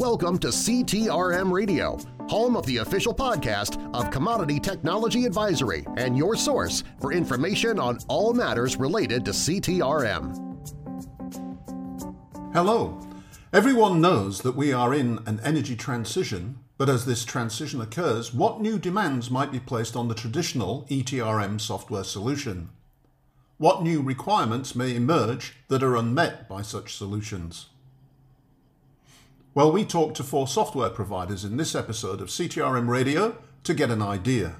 Welcome to CTRM Radio, home of the official podcast of Commodity Technology Advisory and your source for information on all matters related to CTRM. Hello. Everyone knows that we are in an energy transition, but as this transition occurs, what new demands might be placed on the traditional ETRM software solution? What new requirements may emerge that are unmet by such solutions? Well, we talked to four software providers in this episode of CTRM Radio to get an idea.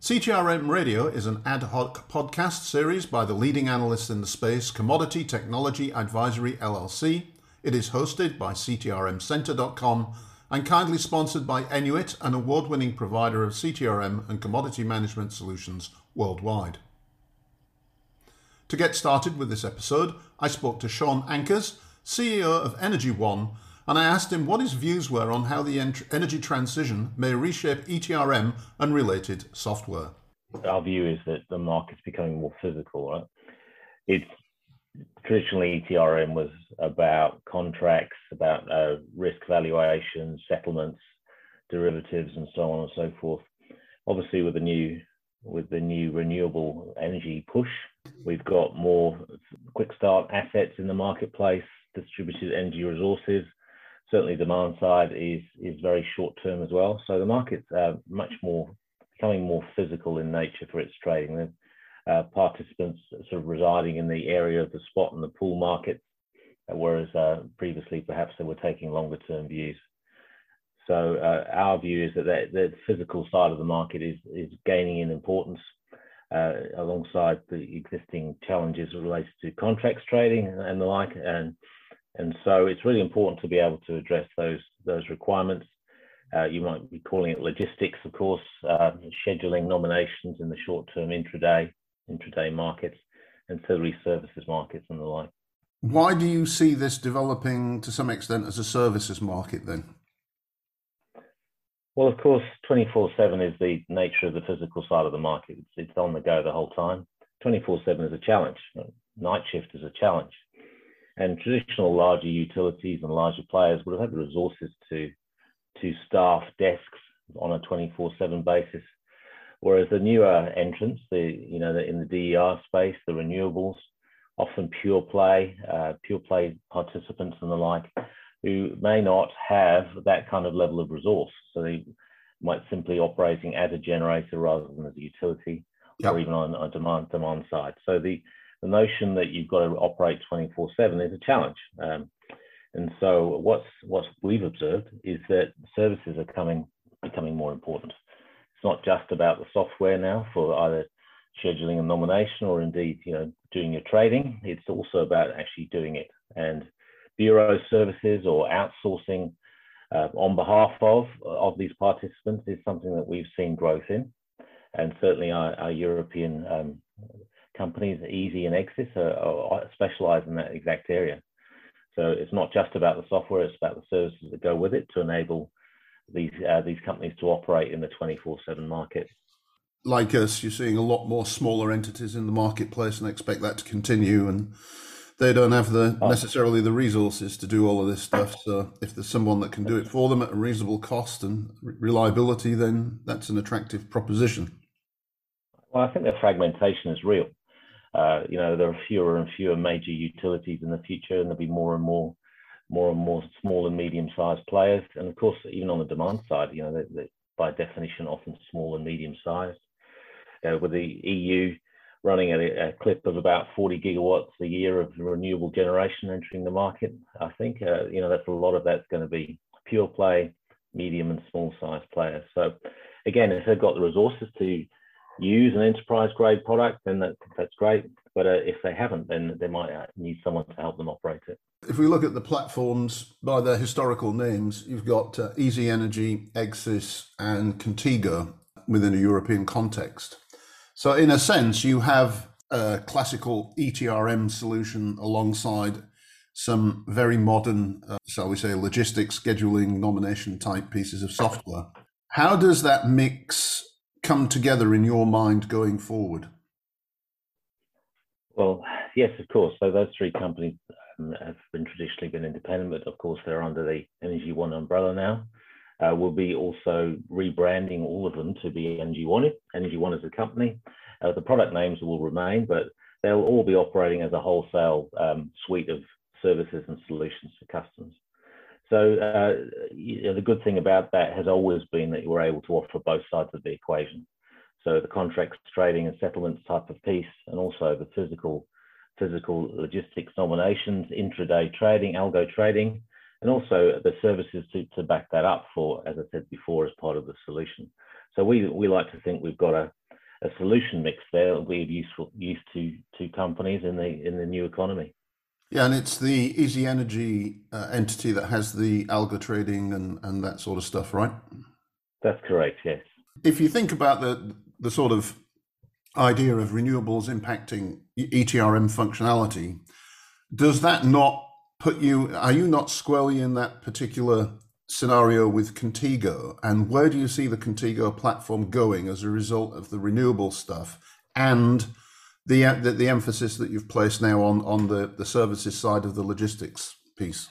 CTRM Radio is an ad hoc podcast series by the leading analysts in the space, Commodity Technology Advisory LLC. It is hosted by CTRMCenter.com and kindly sponsored by Enuit, an award winning provider of CTRM and commodity management solutions worldwide. To get started with this episode, I spoke to Shaun Ankers, CEO of Energy One, and I asked him what his views were on how the energy transition may reshape ETRM and related software. Our view is that the market's becoming more physical. Right? It's traditionally ETRM was about contracts, about uh, risk valuation, settlements, derivatives, and so on and so forth. Obviously, with the new with the new renewable energy push, we've got more quick start assets in the marketplace distributed energy resources. Certainly, demand side is is very short term as well. So the market's uh, much more becoming more physical in nature for its trading. Uh, participants sort of residing in the area of the spot and the pool markets, uh, whereas uh, previously perhaps they were taking longer term views. So uh, our view is that the, the physical side of the market is is gaining in importance. Uh, alongside the existing challenges related to contracts trading and the like, and and so it's really important to be able to address those, those requirements. Uh, you might be calling it logistics, of course, uh, scheduling nominations in the short-term intraday, intraday markets, ancillary services markets and the like. Why do you see this developing to some extent as a services market then? Well, of course, 24/7 is the nature of the physical side of the market. It's, it's on the go the whole time. 24/7 is a challenge. Night shift is a challenge. And traditional larger utilities and larger players would have had the resources to, to staff desks on a 24/7 basis. Whereas the newer entrants, the you know the, in the DER space, the renewables, often pure play, uh, pure play participants and the like, who may not have that kind of level of resource. So they might simply operating as a generator rather than as a utility, yep. or even on a demand demand side. So the the notion that you've got to operate 24 7 is a challenge. Um, and so what's what we've observed is that services are coming becoming more important. It's not just about the software now for either scheduling a nomination or indeed you know doing your trading. It's also about actually doing it. And bureau services or outsourcing uh, on behalf of of these participants is something that we've seen growth in, and certainly our, our European um, companies, Easy and Egssis, are, are specialize in that exact area. So it's not just about the software; it's about the services that go with it to enable these uh, these companies to operate in the 24/7 market. Like us, you're seeing a lot more smaller entities in the marketplace, and expect that to continue. And they don't have the oh. necessarily the resources to do all of this stuff. So if there's someone that can do it for them at a reasonable cost and reliability, then that's an attractive proposition. Well, I think the fragmentation is real. Uh, you know, there are fewer and fewer major utilities in the future, and there'll be more and more, more and more small and medium-sized players. And of course, even on the demand side, you know, they, they, by definition, often small and medium-sized. Uh, with the EU running at a, a, clip of about 40 gigawatts a year of renewable generation entering the market, I think, uh, you know, that's a lot of that's going to be pure play, medium and small size players. So, again, if they've got the resources to use an enterprise grade product, then that, that's great. But uh, if they haven't, then they might uh, need someone to help them operate it. If we look at the platforms by their historical names, you've got uh, Easy Energy, Egssis, and Contigo within a European context. So, in a sense, you have a classical ETRM solution alongside some very modern, uh, shall we say, logistics, scheduling, nomination type pieces of software. How does that mix come together in your mind going forward? Well, yes, of course. So those three companies um, have been traditionally been independent, but of course they're under the Energy One umbrella now. Uh, we'll be also rebranding all of them to be Energy One. Energy One as a company. Uh, the product names will remain, but they'll all be operating as a wholesale um, suite of services and solutions for customers. So uh, you know, the good thing about that has always been that you were able to offer both sides of the equation. So the contracts, trading and settlements type of piece, and also the physical physical logistics nominations, intraday trading, algo trading, and also the services to, to back that up for, as I said before, as part of the solution. So we, we like to think we've got a, a solution mix there that we're useful used to to companies in the in the new economy. Yeah, and it's the Easy Energy uh, entity that has the algo trading and, and that sort of stuff, right? That's correct. Yes. If you think about the the sort of idea of renewables impacting ETRM functionality, does that not put you, are you not squarely in that particular scenario with Contigo? And where do you see the Contigo platform going as a result of the renewable stuff and the, the, the emphasis that you've placed now on, on the, the services side of the logistics piece?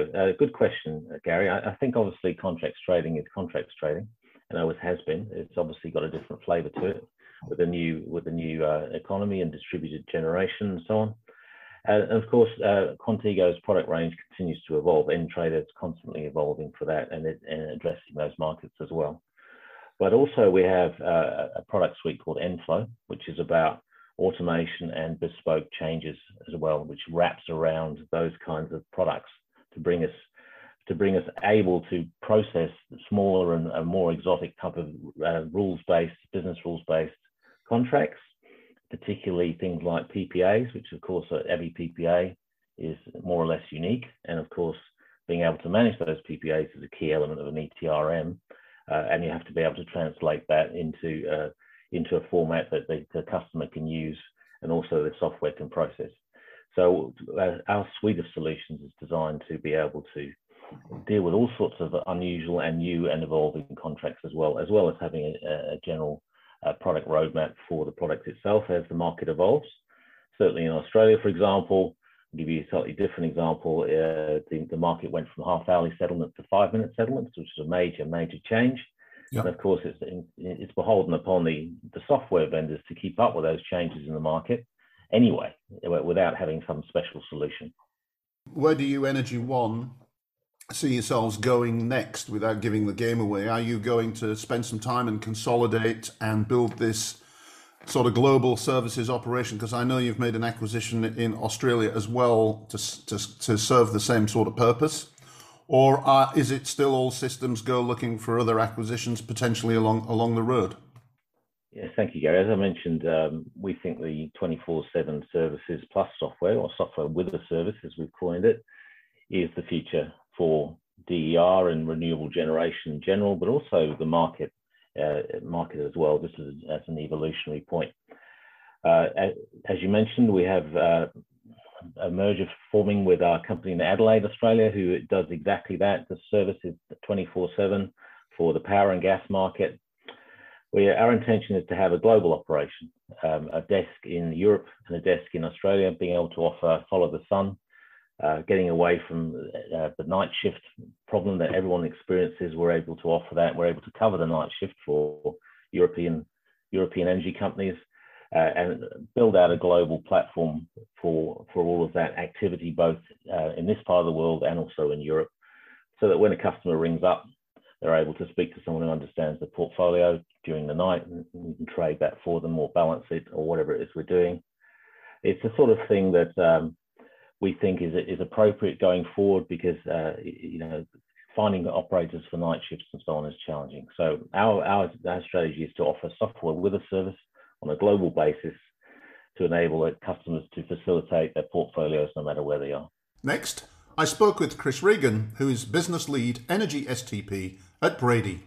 Uh, good question, Gary. I, I, think obviously contracts trading is contracts trading, and always has been. It's obviously got a different flavour to it with the new with the new uh, economy and distributed generation and so on. Uh, and of course, uh, Contigo's product range continues to evolve. Entrader is constantly evolving for that and, it, and, addressing those markets as well. But also we have uh, a product suite called Enflow, which is about automation and bespoke changes as well, which wraps around those kinds of products to bring us to bring us able to process smaller and, and more exotic type of uh, rules-based, business rules-based contracts, particularly things like PPAs, which of course every PPA is more or less unique. And of course, being able to manage those PPAs is a key element of an ETRM. Uh, and you have to be able to translate that into, uh, into a format that the, the, customer can use and also the software can process. So uh, our suite of solutions is designed to be able to deal with all sorts of unusual and new and evolving contracts as well, as well as having a, a general uh, product roadmap for the product itself as the market evolves. Certainly in Australia, for example, I'll give you a slightly different example. Uh, the, the, market went from half hourly settlements to five minute settlements, which is a major, major change. Yep. And of course, it's, it's beholden upon the, the software vendors to keep up with those changes in the market anyway, without having some special solution. Where do you Energy One see yourselves going next without giving the game away? Are you going to spend some time and consolidate and build this sort of global services operation? Because I know you've made an acquisition in Australia as well to, to, to serve the same sort of purpose. Or is it still all systems go looking for other acquisitions potentially along along the road? Yes, thank you, Gary. As I mentioned, um, we think the 24 7 services plus software, or software with a service, as we've coined it, is the future for DER and renewable generation in general, but also the market uh, market as well, just as, as an evolutionary point. Uh, as you mentioned, we have uh, a merger forming with our company in Adelaide, Australia, who does exactly that. The service is 24/7 for the power and gas market. We, our intention is to have a global operation, um, a desk in Europe and a desk in Australia, being able to offer follow the sun uh, getting away from uh, the night shift problem that everyone experiences. We're able to offer that. We're able to cover the night shift for European European energy companies uh, and build out a global platform for for all of that activity, both uh, in this part of the world and also in Europe, so that when a customer rings up, they're able to speak to someone who understands the portfolio during the night, and we can trade that for them or balance it or whatever it is we're doing. It's the sort of thing that um, we think is is appropriate going forward because uh, you know finding operators for night shifts and so on is challenging. So our, our our strategy is to offer software with a service on a global basis to enable customers to facilitate their portfolios no matter where they are. Next, I spoke with Chris Regan, who is business lead energy STP at Brady.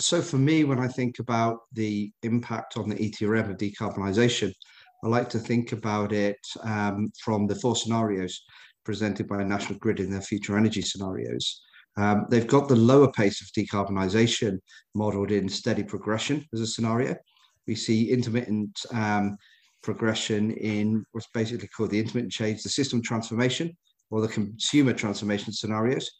So for me, when I think about the impact on the ETRM of decarbonisation, I like to think about it um, from the four scenarios presented by National Grid in their future energy scenarios. Um, they've got the lower pace of decarbonisation modelled in steady progression as a scenario. We see intermittent um, progression in what's basically called the intermittent change, the system transformation, or the consumer transformation scenarios.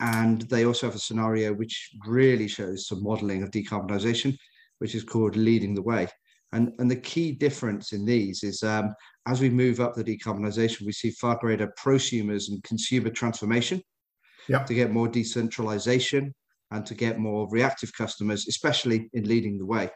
And they also have a scenario which really shows some modeling of decarbonisation, which is called leading the way. And, and the key difference in these is um, as we move up the decarbonisation, we see far greater prosumers and consumer transformation yep. to get more decentralization and to get more reactive customers, especially in leading the way.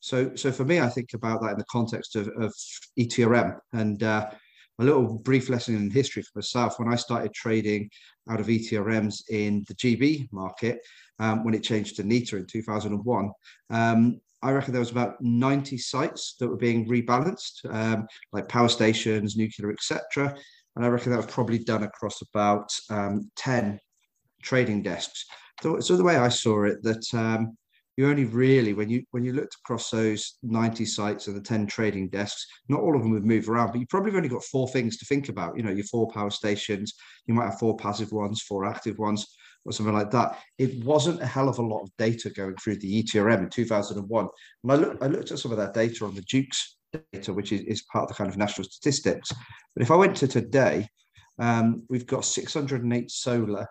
So, so for me, I think about that in the context of, of ETRM and uh, a little brief lesson in history for myself. When I started trading out of ETRMs in the GB market, um, when it changed to NETA in 2001, um, I reckon there was about 90 sites that were being rebalanced, um, like power stations, nuclear, etc. And I reckon that was probably done across about um, 10 trading desks. So, so, the way I saw it, that um, you only really, when you when you looked across those 90 sites and the 10 trading desks, not all of them would move around, but you probably only got four things to think about. You know, your four power stations, you might have four passive ones, four active ones or something like that. It wasn't a hell of a lot of data going through the ETRM in 2001. And I, look, I looked at some of that data on the Dukes data, which is, is part of the kind of national statistics. But if I went to today, um, we've got 608 solar,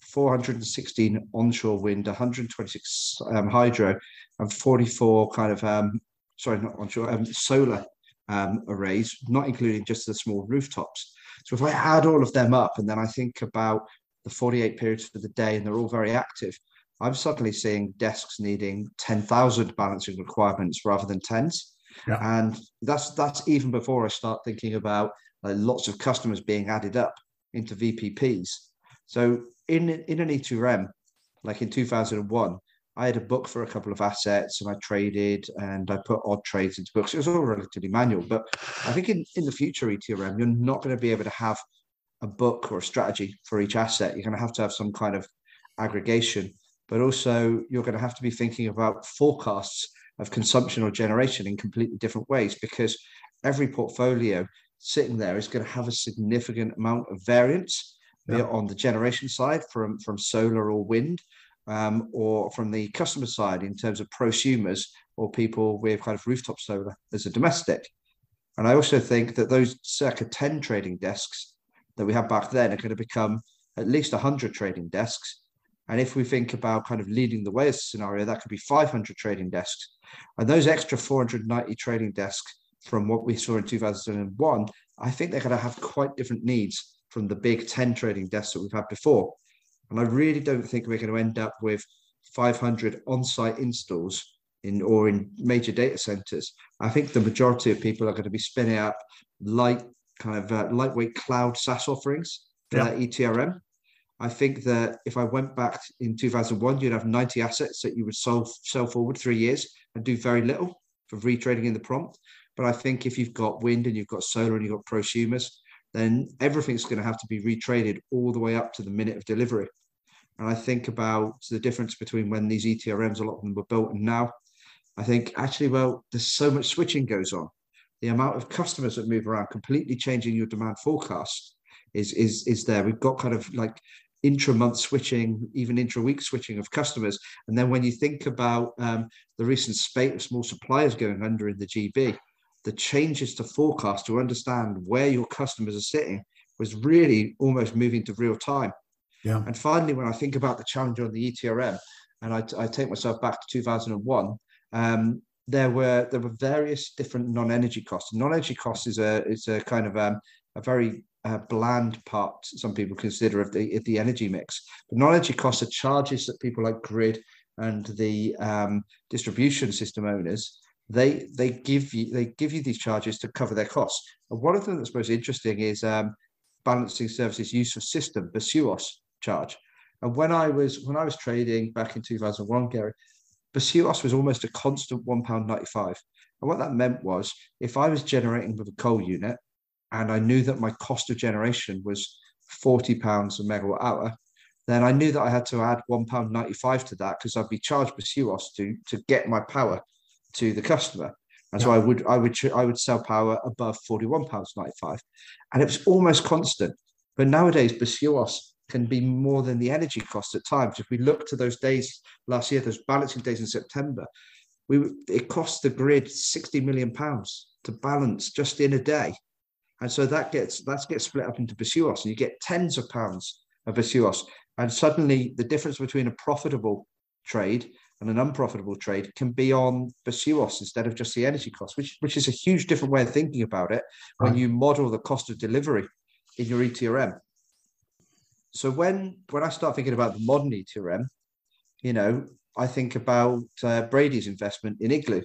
416 onshore wind, 126 um, hydro, and 44 kind of, um, sorry, not onshore, um, solar um, arrays, not including just the small rooftops. So if I add all of them up and then I think about the 48 periods for the day and they're all very active, I'm suddenly seeing desks needing 10,000 balancing requirements rather than tens. Yeah. And that's that's even before I start thinking about like, lots of customers being added up into VPPs. So in in an ETRM, like in 2001, I had a book for a couple of assets and I traded and I put odd trades into books. It was all relatively manual, but I think in, in the future ETRM, you're not going to be able to have a book or a strategy for each asset. You're going to have to have some kind of aggregation, but also you're going to have to be thinking about forecasts of consumption or generation in completely different ways because every portfolio sitting there is going to have a significant amount of variance, yeah. be it on the generation side from, from solar or wind, um, or from the customer side in terms of prosumers or people with kind of rooftop solar as a domestic. And I also think that those circa 10 trading desks that we had back then are going to become at least 100 trading desks. And if we think about kind of leading the way as a scenario, that could be 500 trading desks. And those extra 490 trading desks from what we saw in 2001, I think they're going to have quite different needs from the big 10 trading desks that we've had before. And I really don't think we're going to end up with 500 on-site installs in or in major data centers. I think the majority of people are going to be spinning up light kind of uh, lightweight cloud SaaS offerings for yeah. that ETRM. I think that if I went back in 2001, you'd have 90 assets that you would sell, sell forward three years and do very little for retrading in the prompt. But I think if you've got wind and you've got solar and you've got prosumers, then everything's going to have to be retraded all the way up to the minute of delivery. And I think about the difference between when these ETRMs, a lot of them were built and now. I think actually, well, there's so much switching goes on the amount of customers that move around, completely changing your demand forecast is is is there. We've got kind of like intra-month switching, even intra-week switching of customers. And then when you think about um, the recent spate of small suppliers going under in the GB, the changes to forecast to understand where your customers are sitting was really almost moving to real time. Yeah. And finally, when I think about the challenge on the ETRM, and I, I take myself back to 2001, um, there were there were various different non-energy costs. Non-energy costs is a is a kind of um, a very uh, bland part some people consider of the of the energy mix. But non-energy costs are charges that people like grid and the um, distribution system owners they they give you they give you these charges to cover their costs. And one of them that's most interesting is um, balancing services use of system, the BSUOS charge. And when I was when I was trading back in 2001, Gary, BSUOS was almost a constant £1.95. And what that meant was if I was generating with a coal unit and I knew that my cost of generation was £40 a megawatt hour, then I knew that I had to add £1.95 to that because I'd be charged BSUOS to, to get my power to the customer. And yeah. so I would I would I would sell power above £41.95. And it was almost constant. But nowadays, BSUOS can be more than the energy cost at times. If we look to those days last year, those balancing days in September, we it cost the grid 60 million pounds to balance just in a day. And so that gets that gets split up into BSUOS, and you get tens of pounds of BSUOS. And suddenly the difference between a profitable trade and an unprofitable trade can be on BSUOS instead of just the energy cost, which, which is a huge different way of thinking about it when you model the cost of delivery in your ETRM. So when when I start thinking about the modern ETRM, you know, I think about uh, Brady's investment in Igloo,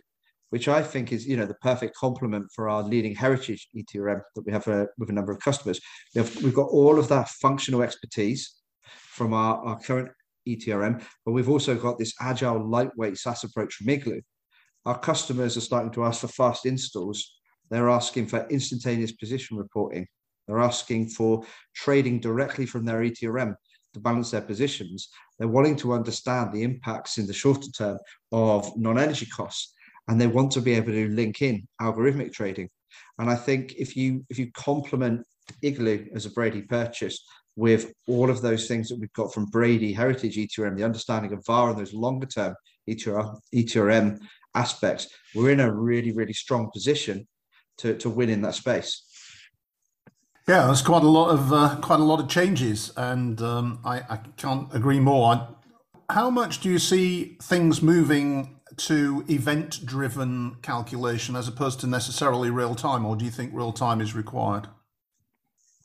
which I think is, you know, the perfect complement for our leading heritage ETRM that we have uh, with a number of customers. We have, we've got all of that functional expertise from our, our current ETRM, but we've also got this agile, lightweight SaaS approach from Igloo. Our customers are starting to ask for fast installs. They're asking for instantaneous position reporting. They're asking for trading directly from their ETRM to balance their positions. They're wanting to understand the impacts in the shorter term of non-energy costs, and they want to be able to link in algorithmic trading. And I think if you if you complement Igloo as a Brady purchase with all of those things that we've got from Brady Heritage ETRM, the understanding of VAR and those longer term ETRM aspects, we're in a really, really strong position to, to win in that space. Yeah, there's quite a lot of uh, quite a lot of changes, and um, I, I, can't agree more. How much do you see things moving to event-driven calculation as opposed to necessarily real time, or do you think real time is required?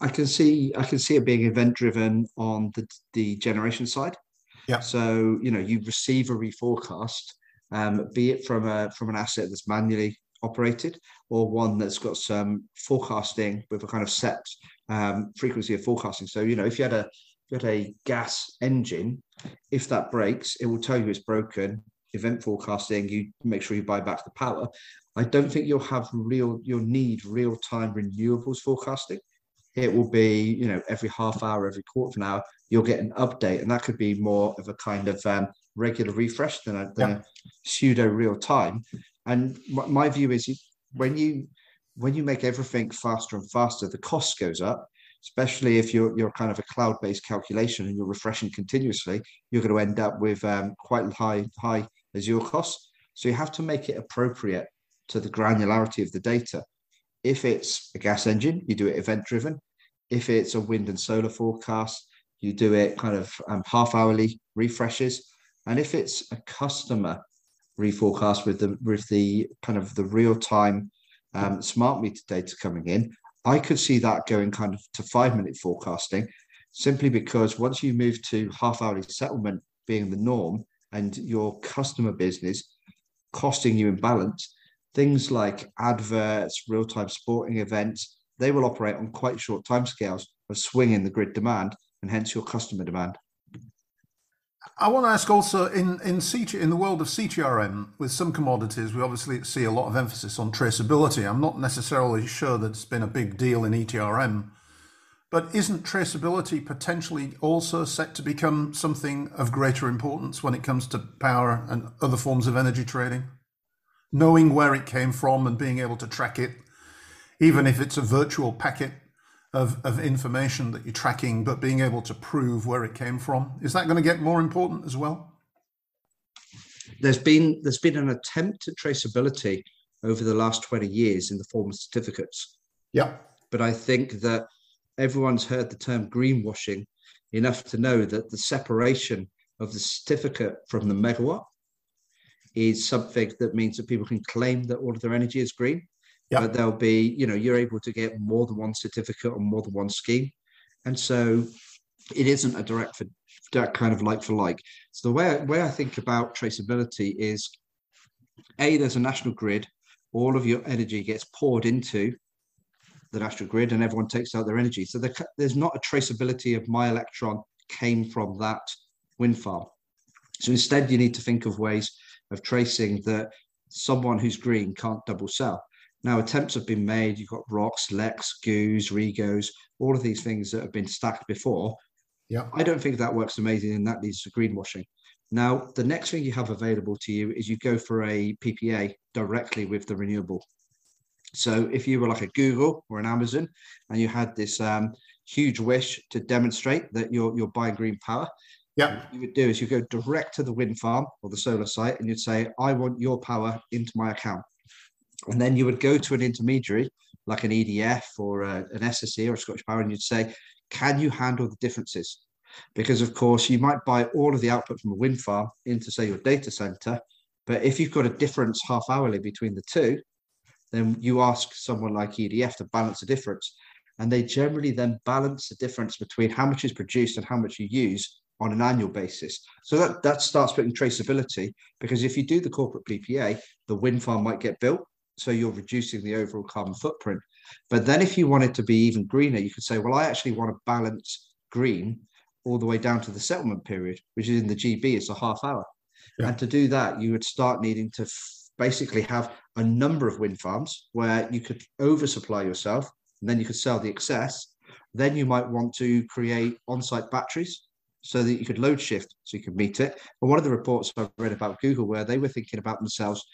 I can see I can see it being event driven on the the generation side. Yeah. So you know you receive a reforecast, um, be it from a from an asset that's manually operated or one that's got some forecasting with a kind of set um, frequency of forecasting. So you know if you had a if you had a gas engine, if that breaks, it will tell you it's broken. Event forecasting, you make sure you buy back the power. I don't think you'll have real you'll need real time renewables forecasting it will be you know every half hour every quarter of an hour you'll get an update and that could be more of a kind of um, regular refresh than a, than yeah. a pseudo real time and my view is when you when you make everything faster and faster the cost goes up especially if you're you're kind of a cloud-based calculation and you're refreshing continuously you're going to end up with um, quite high high azure costs so you have to make it appropriate to the granularity of the data if it's a gas engine, you do it event driven. If it's a wind and solar forecast, you do it kind of um, half hourly refreshes. And if it's a customer reforecast with the with the kind of the real time um, smart meter data coming in, I could see that going kind of to five minute forecasting, simply because once you move to half hourly settlement being the norm and your customer business costing you in balance, things like adverts, real-time sporting events, they will operate on quite short timescales of swinging the grid demand and hence your customer demand. I want to ask also in in CT, in the world of CTRM with some commodities, we obviously see a lot of emphasis on traceability. I'm not necessarily sure that it's been a big deal in ETRM, but isn't traceability potentially also set to become something of greater importance when it comes to power and other forms of energy trading? knowing where it came from and being able to track it, even if it's a virtual packet of, of information that you're tracking, but being able to prove where it came from. Is that going to get more important as well? There's been there's been an attempt at traceability over the last 20 years in the form of certificates. Yeah. But I think that everyone's heard the term greenwashing enough to know that the separation of the certificate from the megawatt is something that means that people can claim that all of their energy is green. Yeah. But there'll be, you know, you're able to get more than one certificate on more than one scheme. And so it isn't a direct for that kind of like for like. So the way, way I think about traceability is A, there's a national grid, all of your energy gets poured into the national grid and everyone takes out their energy. So there, there's not a traceability of my electron came from that wind farm. So instead, you need to think of ways of tracing that someone who's green can't double sell. Now, attempts have been made. You've got ROCs, LECs, GOOs, REGOs, all of these things that have been stacked before. Yeah. I don't think that works amazing and that leads to greenwashing. Now, the next thing you have available to you is you go for a PPA directly with the renewable. So if you were like a Google or an Amazon and you had this um, huge wish to demonstrate that you're, you're buying green power, yeah. What you would do is you go direct to the wind farm or the solar site and you'd say, I want your power into my account. And then you would go to an intermediary like an EDF or a, an SSE or a Scottish Power, and you'd say, can you handle the differences? Because of course you might buy all of the output from a wind farm into say your data center, but if you've got a difference half hourly between the two, then you ask someone like EDF to balance the difference. And they generally then balance the difference between how much is produced and how much you use on an annual basis. So that, that starts putting traceability because if you do the corporate PPA, the wind farm might get built. So you're reducing the overall carbon footprint. But then if you want it to be even greener, you could say, well, I actually want to balance green all the way down to the settlement period, which is in the GB, it's a half hour. Yeah. And to do that, you would start needing to f- basically have a number of wind farms where you could oversupply yourself and then you could sell the excess. Then you might want to create on site batteries so that you could load shift so you could meet it. And one of the reports I've read about Google where they were thinking about themselves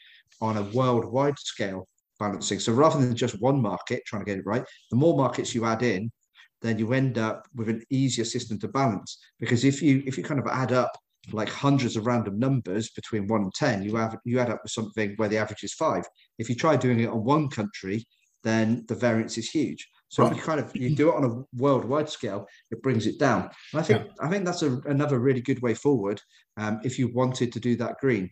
on a worldwide scale balancing. So rather than just one market trying to get it right, the more markets you add in, then you end up with an easier system to balance. Because if you if you kind of add up like hundreds of random numbers between one and ten, you have you add up with something where the average is five. If you try doing it on one country, then the variance is huge. So right. if you kind of you do it on a worldwide scale, it brings it down. And I think yeah. I think that's a, another really good way forward um, if you wanted to do that green.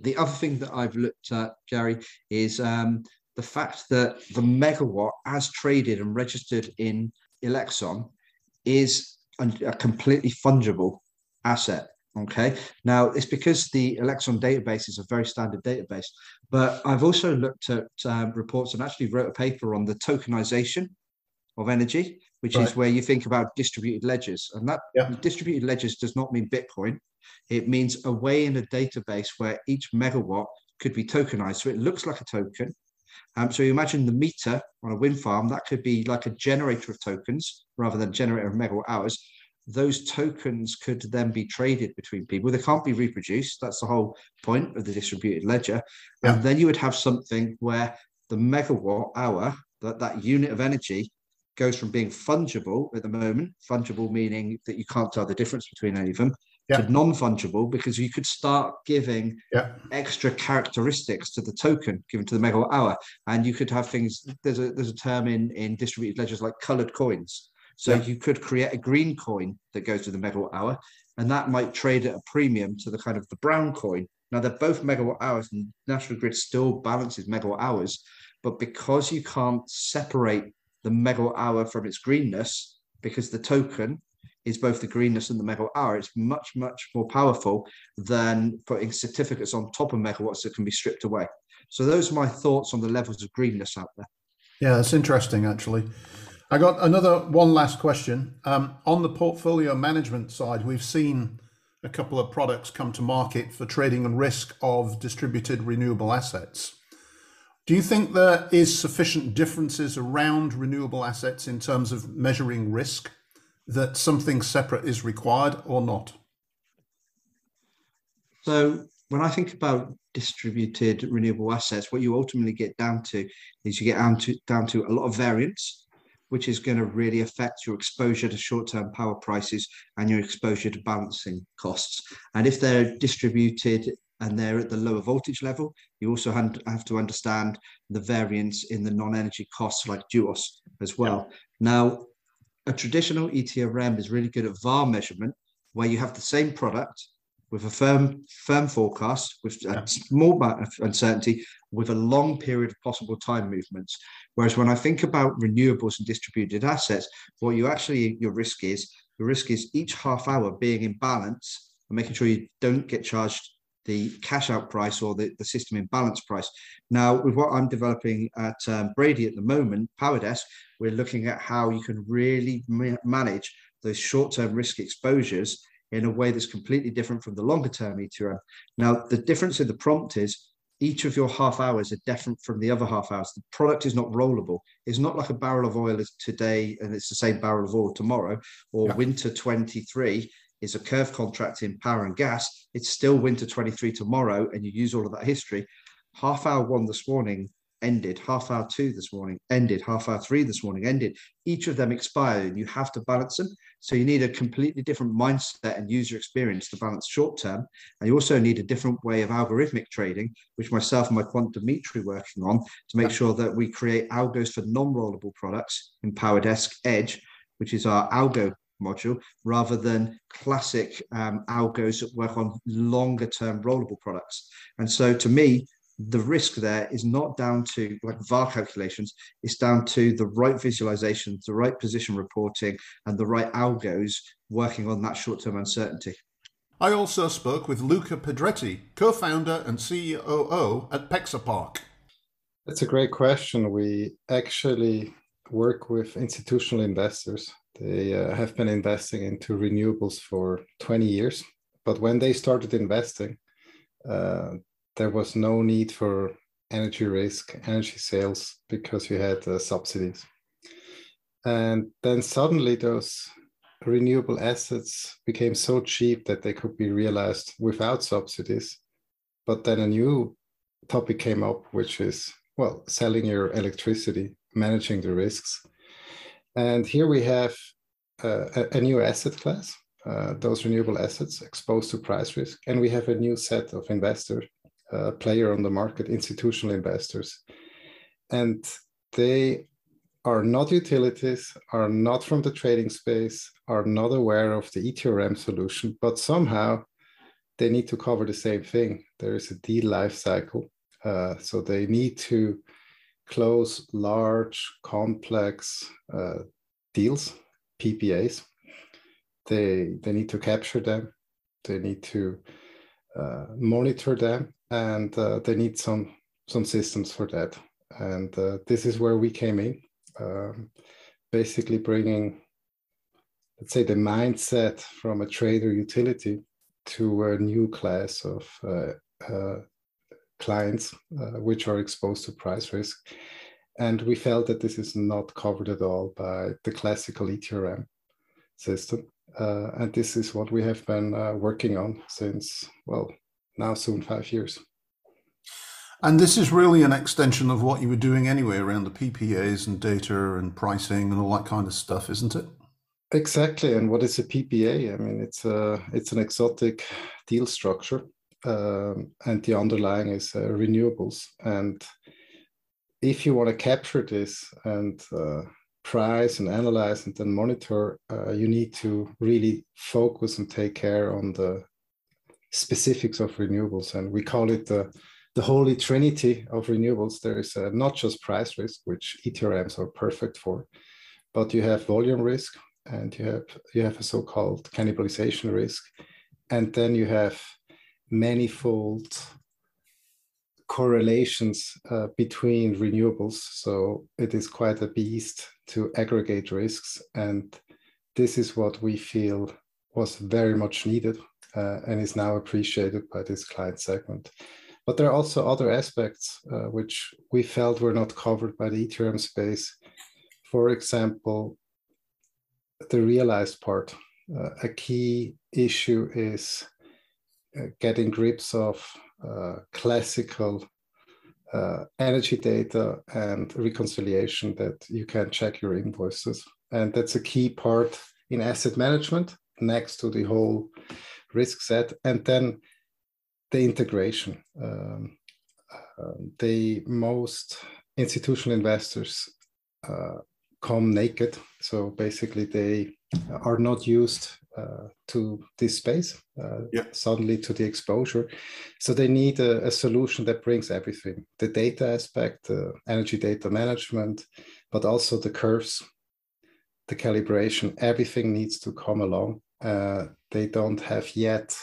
The other thing that I've looked at, Gary, is um, the fact that the megawatt, as traded and registered in Elexon, is a completely fungible asset. Okay. Now it's because the Elexon database is a very standard database, but I've also looked at um, reports and actually wrote a paper on the tokenization of energy, which right. is where you think about distributed ledgers. And that yeah. distributed ledgers does not mean Bitcoin. It means a way in a database where each megawatt could be tokenized. So it looks like a token. Um, so you imagine the meter on a wind farm, that could be like a generator of tokens rather than generator of megawatt hours those tokens could then be traded between people. They can't be reproduced. That's the whole point of the distributed ledger. Yeah. And then you would have something where the megawatt hour, that, that unit of energy, goes from being fungible at the moment, fungible meaning that you can't tell the difference between any of them, yeah. to non-fungible because you could start giving yeah. extra characteristics to the token given to the megawatt hour. And you could have things, there's a there's a term in, in distributed ledgers like colored coins so yeah. you could create a green coin that goes to the megawatt hour, and that might trade at a premium to the kind of the brown coin. Now they're both megawatt hours, and National Grid still balances megawatt hours, but because you can't separate the megawatt hour from its greenness, because the token is both the greenness and the megawatt hour, it's much, much more powerful than putting certificates on top of megawatts that can be stripped away. So those are my thoughts on the levels of greenness out there. Yeah, that's interesting actually. I got another one last question. Um, on the portfolio management side, we've seen a couple of products come to market for trading and risk of distributed renewable assets. Do you think there is sufficient differences around renewable assets in terms of measuring risk that something separate is required or not? So, when I think about distributed renewable assets, what you ultimately get down to is you get down to, down to a lot of variance which is going to really affect your exposure to short-term power prices and your exposure to balancing costs. And if they're distributed and they're at the lower voltage level, you also have to understand the variance in the non-energy costs like DUOS as well. Yeah. Now, a traditional ETRM is really good at VAR measurement, where you have the same product with a firm firm forecast, with a small amount of uncertainty, with a long period of possible time movements. Whereas when I think about renewables and distributed assets, what you actually your risk is the risk is each half hour being in balance and making sure you don't get charged the cash out price or the, the system in balance price. Now, with what I'm developing at um, Brady at the moment, PowerDesk, we're looking at how you can really ma- manage those short term risk exposures in a way that's completely different from the longer term ETRM. Now, the difference in the prompt is each of your half hours are different from the other half hours. The product is not rollable. It's not like a barrel of oil is today and it's the same barrel of oil tomorrow, or yeah. winter 23 is a curve contract in power and gas. It's still winter 23 tomorrow, and you use all of that history. Half hour one this morning ended. Half hour two this morning ended. Half hour three this morning ended. Each of them expired, and you have to balance them. So you need a completely different mindset and user experience to balance short term. And you also need a different way of algorithmic trading, which myself and my quant Dimitri working on to make sure that we create algos for non-rollable products in PowerDesk Edge, which is our algo module, rather than classic um, algos that work on longer term rollable products. And so to me, the risk there is not down to like VAR calculations, it's down to the right visualizations, the right position reporting, and the right algos working on that short term uncertainty. I also spoke with Luca Pedretti, co founder and CEO at Pexapark. That's a great question. We actually work with institutional investors. They uh, have been investing into renewables for 20 years. But when they started investing, uh, there was no need for energy risk, energy sales, because you had uh, subsidies. And then suddenly those renewable assets became so cheap that they could be realized without subsidies. But then a new topic came up, which is, well, selling your electricity, managing the risks. And here we have uh, a, a, new asset class, uh, those renewable assets exposed to price risk. And we have a new set of investor uh, player on the market, institutional investors. And they are not utilities, are not from the trading space, are not aware of the ETRM solution, but somehow they need to cover the same thing. There is a deal life cycle. Uh, so they need to close large, complex uh, deals, PPAs. They, they need to capture them. They need to uh, monitor them and uh, they need some some systems for that. And uh, this is where we came in, um, basically bringing, let's say, the mindset from a trader utility to a new class of uh, uh clients uh, which are exposed to price risk. And we felt that this is not covered at all by the classical ETRM system. Uh, and this is what we have been working on since, well, now soon five years. And this is really an extension of what you were doing anyway around the PPAs and data and pricing and all that kind of stuff, isn't it? Exactly. And what is a PPA? I mean, it's a it's an exotic deal structure, um, and the underlying is uh, renewables. And if you want to capture this and uh, price and analyze and then monitor, uh, you need to really focus and take care on the specifics of renewables, and we call it the the holy trinity of renewables. There is uh, not just price risk, which ETRMs are perfect for, but you have volume risk, and you have you have a so-called cannibalization risk, and then you have manifold correlations uh, between renewables. So it is quite a beast to aggregate risks, and this is what we feel was very much needed uh, and is now appreciated by this client segment. But there are also other aspects uh, which we felt were not covered by the ETRM space. For example, the realized part. Uh, a key issue is getting grips of uh, classical uh, energy data and reconciliation that you can check your invoices. And that's a key part in asset management next to the whole risk set. And then the integration. Um, uh, the most institutional investors uh, come naked. So basically, they are not used uh, to this space, uh, yeah. suddenly to the exposure. So they need a, a, solution that brings everything the data aspect, the energy data management, but also the curves, the calibration, everything needs to come along. Uh, they don't have yet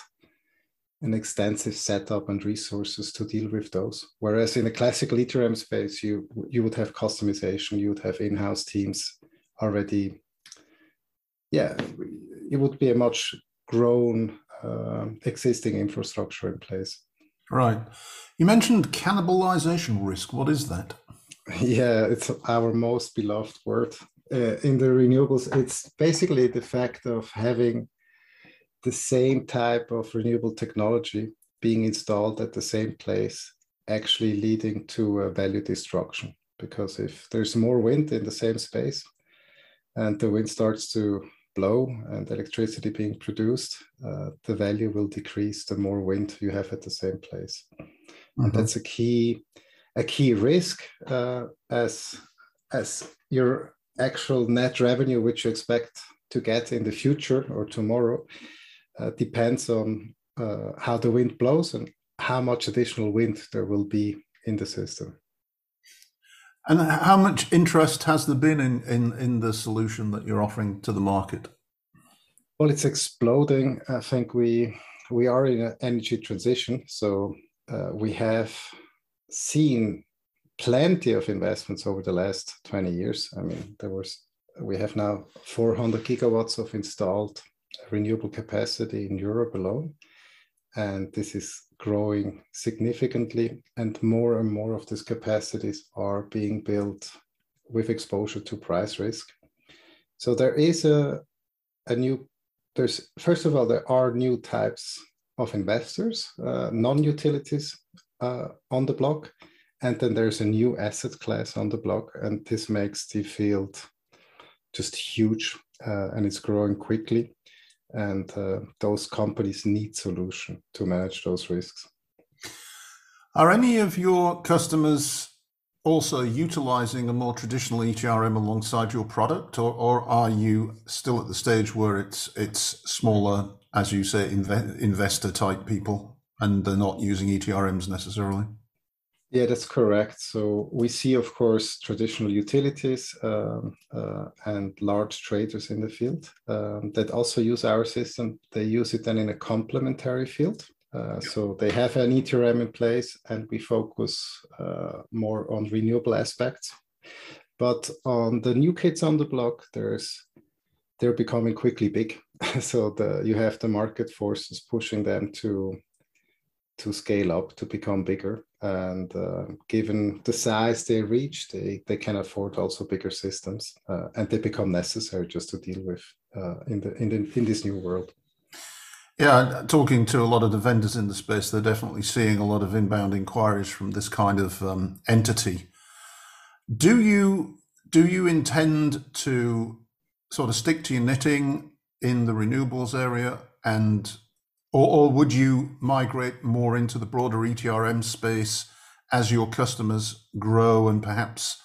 an extensive setup and resources to deal with those. Whereas in a classical ETRM space, you you would have customization, you would have in-house teams already. Yeah, it would be a much grown uh, existing infrastructure in place. Right. You mentioned cannibalization risk. What is that? Yeah, it's our most beloved word uh, in the renewables. It's basically the fact of having the same type of renewable technology being installed at the same place actually leading to a value destruction because if there's more wind in the same space and the wind starts to blow and electricity being produced, uh, the value will decrease the more wind you have at the same place. Mm-hmm. And that's a key a key risk uh, as as your actual net revenue, which you expect to get in the future or tomorrow, uh, depends on uh, how the wind blows and how much additional wind there will be in the system. And how much interest has there been in, in, in the solution that you're offering to the market? Well, it's exploding. I think we we are in an energy transition, so uh, we have seen plenty of investments over the last 20 years. I mean, there was we have now 400 gigawatts of installed renewable capacity in Europe alone, and this is growing significantly, and more and more of these capacities are being built with exposure to price risk. So there is a, a new, there's, first of all, there are new types of investors, uh, non-utilities uh, on the block, and then there's a new asset class on the block, and this makes the field just huge, uh, and it's growing quickly and uh, those companies need solution to manage those risks are any of your customers also utilizing a more traditional ETRM alongside your product, or, or are you still at the stage where it's it's smaller, as you say, inve- investor type people, and they're not using ETRMs necessarily? Yeah, that's correct. So we see, of course, traditional utilities um, uh, and large traders in the field um, that also use our system. They use it then in a complementary field. Uh, so they have an ETRM in place, and we focus uh, more on renewable aspects. But on the new kids on the block, there's they're becoming quickly big. so the you have the market forces pushing them to to scale up to become bigger and uh, given the size they reach they, they can afford also bigger systems uh, and they become necessary just to deal with uh, in the in, the, in this new world. Yeah talking to a lot of the vendors in the space they're definitely seeing a lot of inbound inquiries from this kind of um, entity. Do you do you intend to sort of stick to your knitting in the renewables area and or, or would you migrate more into the broader ETRM space as your customers grow and perhaps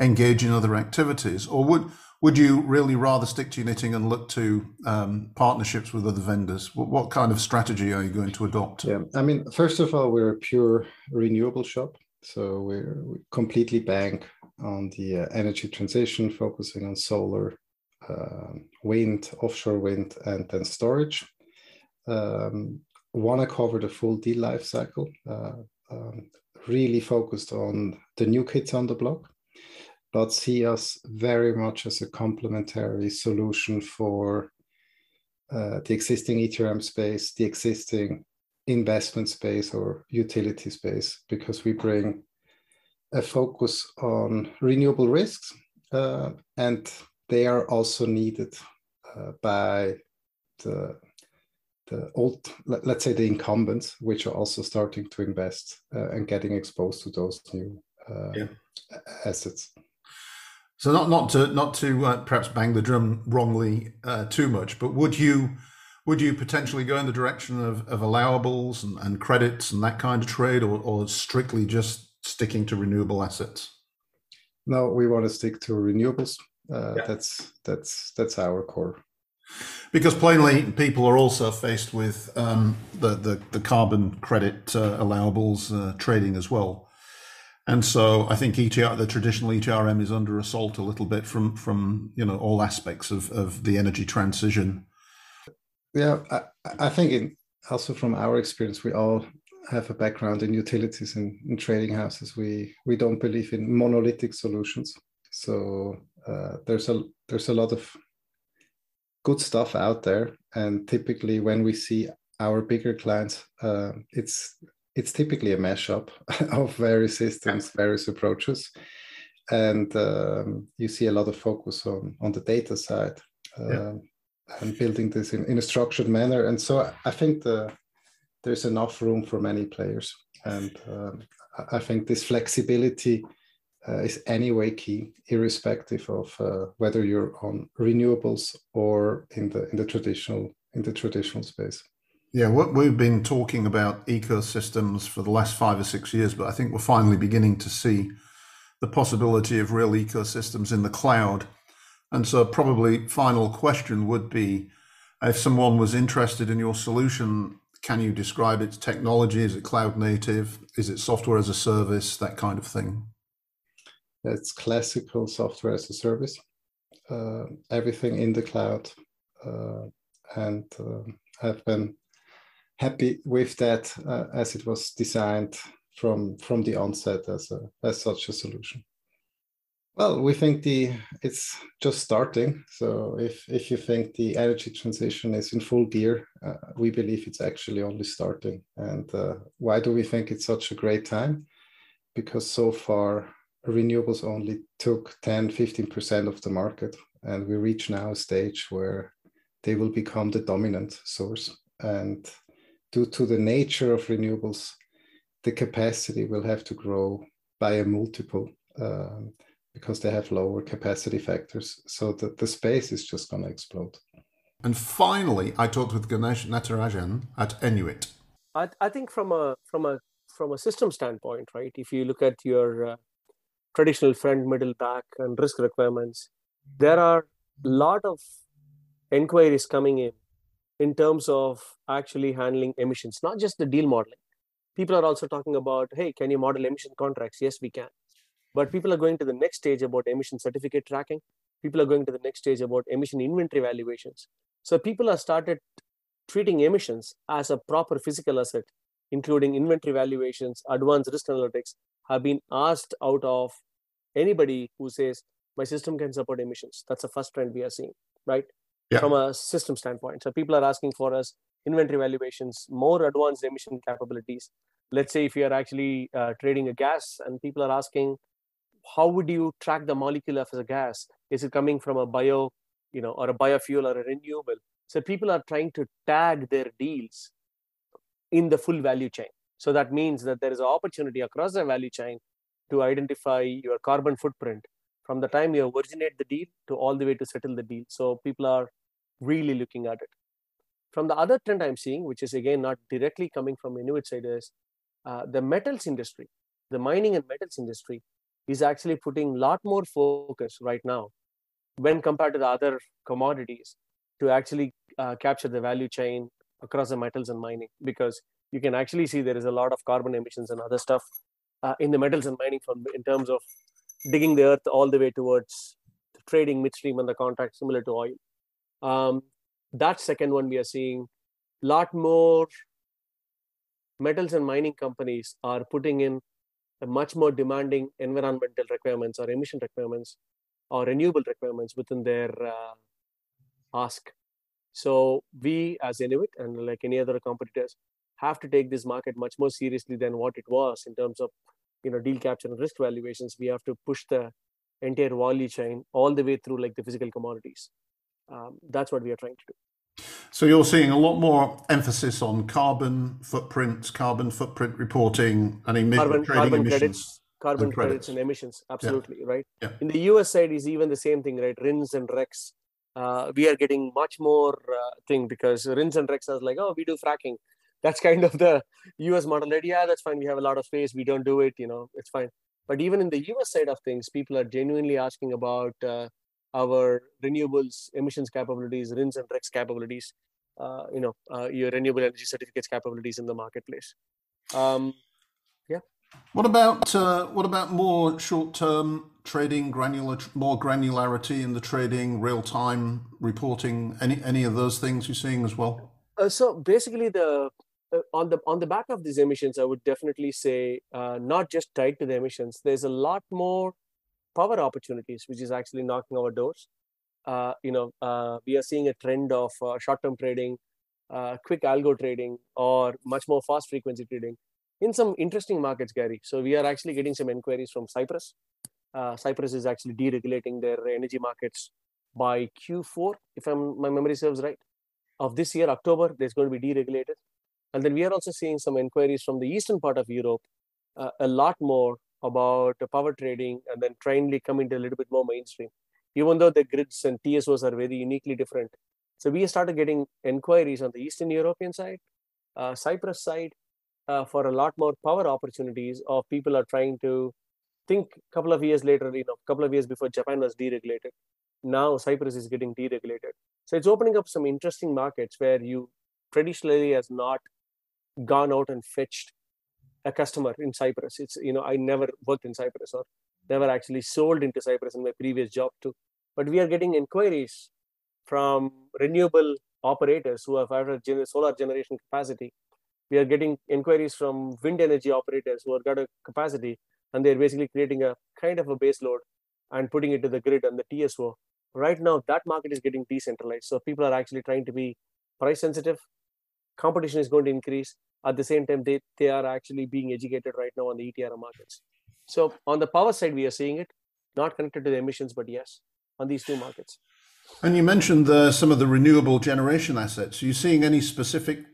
engage in other activities? Or would would you really rather stick to your knitting and look to um, partnerships with other vendors? What, what, kind of strategy are you going to adopt? Yeah, I mean, first of all, we're a pure renewable shop, so we're we completely bank on the uh, energy transition, focusing on solar, uh, wind, offshore wind, and then storage um, want to cover the full deal life cycle, uh, um, really focused on the new kids on the block, but see us very much as a complementary solution for uh, the existing ETRM space, the existing investment space or utility space, because we bring a focus on renewable risks uh, and they are also needed uh, by the the old, let's say the incumbents, which are also starting to invest uh, and getting exposed to those new uh, yeah. assets. So not not to not to uh, perhaps bang the drum wrongly uh, too much, but would you would you potentially go in the direction of, of allowables and, and credits and that kind of trade, or, or strictly just sticking to renewable assets? No, we want to stick to renewables. Uh, yeah. That's that's that's our core because plainly people are also faced with um, the, the, the carbon credit uh, allowables uh, trading as well. And so I think ETR, the traditional ETRM is under assault a little bit from from you know all aspects of, of the energy transition. Yeah, I, I think in, also from our experience, we all have a background in utilities and in trading houses. We we don't believe in monolithic solutions. So uh, there's a there's a lot of good stuff out there. And typically, when we see our bigger clients, uh, it's it's typically a mashup of various systems, various approaches, and um, you see a lot of focus on on the data side uh, yeah. and building this in, in a structured manner. And so I think the there's enough room for many players, and um, I think this flexibility uh, is anyway key, irrespective of uh, whether you're on renewables or in the in the traditional in the traditional space. Yeah, what we've been talking about ecosystems for the last five or six years, but I think we're finally beginning to see the possibility of real ecosystems in the cloud. And so, probably final question would be if someone was interested in your solution, can you describe its technology? Is it cloud native? Is it software as a service? That kind of thing. It's classical software as a service. Uh, everything in the cloud, uh, and uh, I've been happy with that uh, as it was designed from from the onset as a as such a solution. Well, we think the it's just starting. So if if you think the energy transition is in full gear, uh, we believe it's actually only starting. And uh, why do we think it's such a great time? Because so far renewables only took 10, 15% of the market, and we reach now a stage where they will become the dominant source. And due to the nature of renewables, the capacity will have to grow by a multiple. Um, because they have lower capacity factors. So that the space is just going to explode. And finally, I talked with Ganesh Natarajan at Enuit. I, I think from a from a from a system standpoint, right? If you look at your uh, traditional front, middle, back, and risk requirements, hmm. there are a lot of inquiries coming in in terms of actually handling emissions, not just the deal modeling. People are also talking about, hey, can you model emission contracts? Yes, we can. But people are going to the next stage about emission certificate tracking. People are going to the next stage about emission inventory valuations. So people have started treating emissions as a proper physical asset, including inventory valuations, advanced risk analytics, have been asked out of anybody who says my system can support emissions. That's the first trend we are seeing, right? Yeah. From a system standpoint. So people are asking for us inventory valuations, more advanced emission capabilities. Let's say if you are actually uh, trading a gas and people are asking how would you track the molecule of a gas? Is it coming from a bio, you know, or a biofuel or a renewable? So people are trying to tag their deals in the full value chain. So that means that there is an opportunity across the value chain to identify your carbon footprint from the time you originate the deal to all the way to settle the deal. So people are really looking at it. From the other trend I'm seeing, which is again not directly coming from Enuit side, is uh, the metals industry, the mining and metals industry is actually putting a lot more focus right now when compared to the other commodities to actually uh, capture the value chain across the metals and mining because you can actually see there is a lot of carbon emissions and other stuff uh, in the metals and mining from in terms of digging the earth all the way towards trading midstream and the contract similar to oil um, that second one we are seeing a lot more metals and mining companies are putting in much more demanding environmental requirements or emission requirements or renewable requirements within their uh, ask. So we as Enuit and like any other competitors have to take this market much more seriously than what it was in terms of you know deal capture and risk valuations. We have to push the entire value chain all the way through like the physical commodities. Um, that's what we are trying to do. So you're seeing a lot more emphasis on carbon footprints, carbon footprint reporting, and emi- carbon, trading carbon emissions. credits, carbon and credits. credits. and emissions. Absolutely yeah. right. Yeah. In the US side is even the same thing, right? RINs and RECs. Uh, we are getting much more uh, thing because RINs and RECs are like, oh, we do fracking. That's kind of the US model. That yeah, that's fine. We have a lot of space. We don't do it. You know, it's fine. But even in the US side of things, people are genuinely asking about uh, our renewables emissions capabilities, RINs and RECs capabilities, uh, you know, uh, your renewable energy certificates capabilities in the marketplace. Um, yeah. What about uh, what about more short-term trading, granular, more granularity in the trading, real-time reporting? Any any of those things you're seeing as well? Uh, so basically, the on the on the back of these emissions, I would definitely say uh, not just tied to the emissions. There's a lot more power opportunities, which is actually knocking our doors. Uh, you know, uh, we are seeing a trend of uh, short-term trading, uh, quick algo trading, or much more fast frequency trading in some interesting markets, Gary. So we are actually getting some inquiries from Cyprus. Uh, Cyprus is actually deregulating their energy markets by Q4, if I'm, my memory serves right, of this year, October. There's going to be deregulated, and then we are also seeing some inquiries from the eastern part of Europe uh, a lot more about power trading and then trying to a little bit more mainstream, even though the grids and TSOs are very uniquely different. So we started getting inquiries on the Eastern European side, uh, Cyprus side, uh, for a lot more power opportunities of people are trying to think a couple of years later, you know, a couple of years before Japan was deregulated. Now Cyprus is getting deregulated. So it's opening up some interesting markets where you traditionally has not gone out and fetched a customer in Cyprus. It's, you know, I never worked in Cyprus or never actually sold into Cyprus in my previous job too. But we are getting inquiries from renewable operators who have either solar generation capacity. We are getting inquiries from wind energy operators who have got a capacity and they're basically creating a kind of a base load and putting it to the grid and the TSO. Right now, that market is getting decentralized. So people are actually trying to be price sensitive. Competition is going to increase. At the same time, they, they are actually being educated right now on the ETRM markets. So on the power side, we are seeing it, not connected to the emissions, but yes, on these two markets. And you mentioned the, some of the renewable generation assets. Are you seeing any specific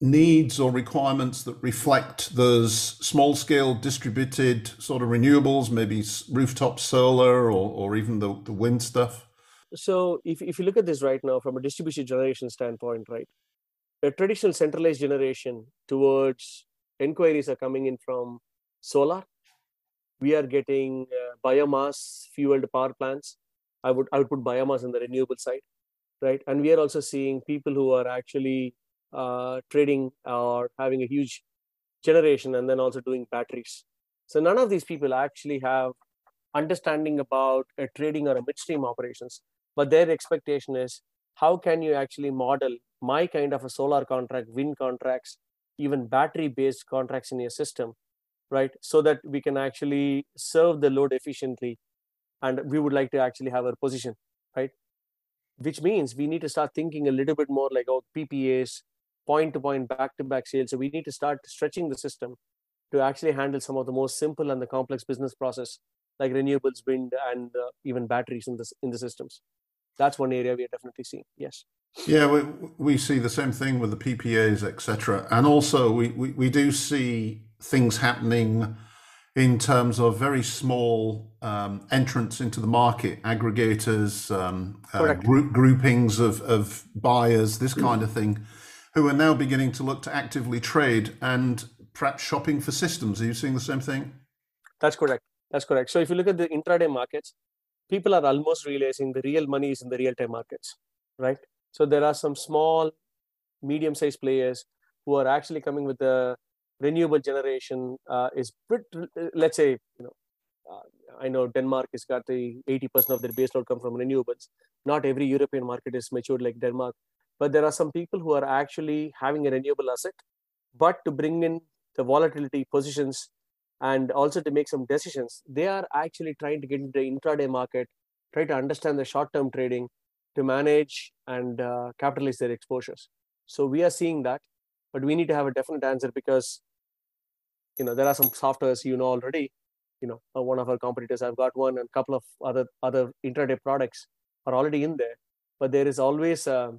needs or requirements that reflect those small scale distributed sort of renewables, maybe rooftop solar or, or even the, the wind stuff? So, if, if you look at this right now from a distributed generation standpoint, right, a traditional centralized generation towards inquiries are coming in from solar. We are getting uh, biomass fueled power plants. I would I would put biomass in the renewable side, right? And we are also seeing people who are actually uh, trading or having a huge generation and then also doing batteries. So none of these people actually have understanding about a trading or a midstream operations, but their expectation is how can you actually model my kind of a solar contract, wind contracts, even battery based contracts in your system, right? So that we can actually serve the load efficiently. And we would like to actually have our position, right? Which means we need to start thinking a little bit more like oh, PPAs, point to point, back to back sales. So we need to start stretching the system to actually handle some of the most simple and the complex business process like renewables, wind, and uh, even batteries in the in the systems. That's one area we are definitely seeing. Yes. Yeah, we, we see the same thing with the PPAs, etc. And also, we, we, we do see things happening in terms of very small um, entrants into the market, aggregators, um, uh, group, groupings of, of buyers, this kind of thing who are now beginning to look to actively trade and perhaps shopping for systems. Are you seeing the same thing? That's correct. That's correct. So if you look at the intraday markets, people are almost realizing the real money is in the real-time markets, right? So there are some small, medium-sized players who are actually coming with the renewable generation. Uh, is let's say you know, uh, I know Denmark has got the 80% of their baseload come from renewables. Not every European market is matured like Denmark, but there are some people who are actually having a renewable asset but to bring in the volatility positions and also to make some decisions they are actually trying to get into the intraday market try to understand the short term trading to manage and uh, capitalize their exposures. So we are seeing that but we need to have a definite answer because you know there are some softwares you know already you know uh, one of our competitors I've got one and a couple of other other intraday products are already in there. But there is always a,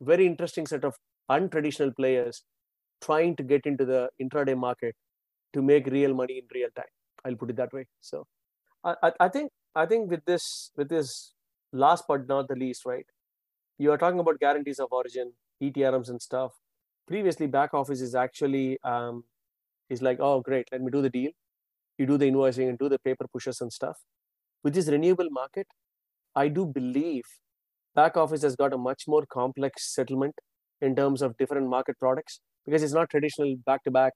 very interesting set of untraditional players trying to get into the intraday market to make real money in real time. I'll put it that way. So I, I think I think with this with this last but not the least, right? You are talking about guarantees of origin, ETRMs and stuff. Previously, back office is actually um, is like, oh great, let me do the deal. You do the invoicing and do the paper pushes and stuff. With this renewable market, I do believe back office has got a much more complex settlement in terms of different market products because it's not traditional back to back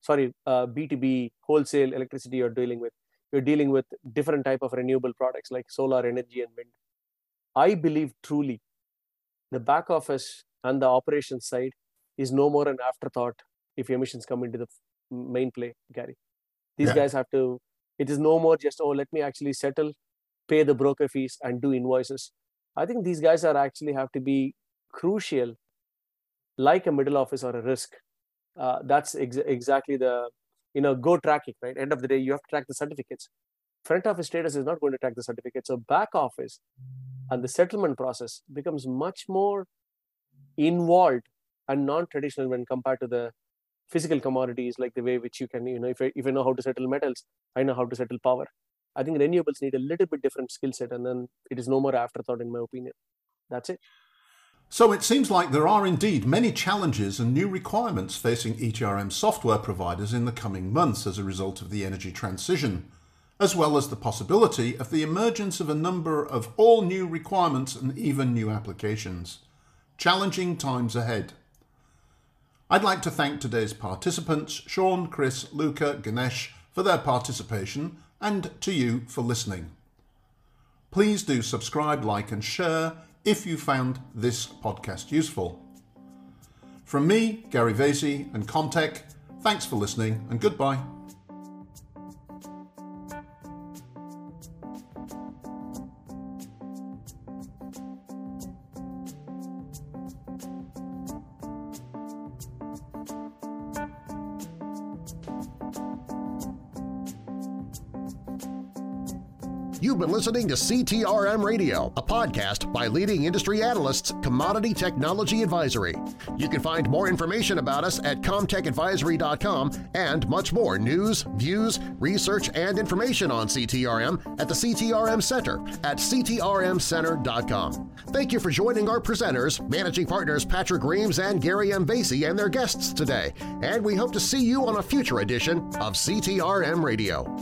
sorry uh, b2b wholesale electricity you're dealing with you're dealing with different type of renewable products like solar energy and wind i believe truly the back office and the operations side is no more an afterthought if emissions come into the main play gary these yeah. guys have to it is no more just oh let me actually settle pay the broker fees and do invoices I think these guys are actually have to be crucial, like a middle office or a risk. Uh, that's ex- exactly the you know go tracking right. End of the day, you have to track the certificates. Front office status is not going to track the certificates. So back office and the settlement process becomes much more involved and non-traditional when compared to the physical commodities like the way which you can, you know, if I, if I know how to settle metals, I know how to settle power. I think renewables need a little bit different skill set, and then it is no more afterthought, in my opinion. That's it. So it seems like there are indeed many challenges and new requirements facing ETRM software providers in the coming months as a result of the energy transition, as well as the possibility of the emergence of a number of all new requirements and even new applications. Challenging times ahead. I'd like to thank today's participants, Shaun, Chris, Luca, Ganesh, for their participation, and to you for listening. Please do subscribe, like, and share if you found this podcast useful. From me, Gary Vasey, and Comtech, thanks for listening and goodbye. Listening to CTRM Radio, a podcast by leading industry analysts Commodity Technology Advisory. You can find more information about us at comtechadvisory.com and much more news, views, research, and information on CTRM at the CTRM Center at ctrmcenter.com. Thank you for joining our presenters, managing partners Patrick Reames and Gary M. Vasey and their guests today, and we hope to see you on a future edition of CTRM Radio.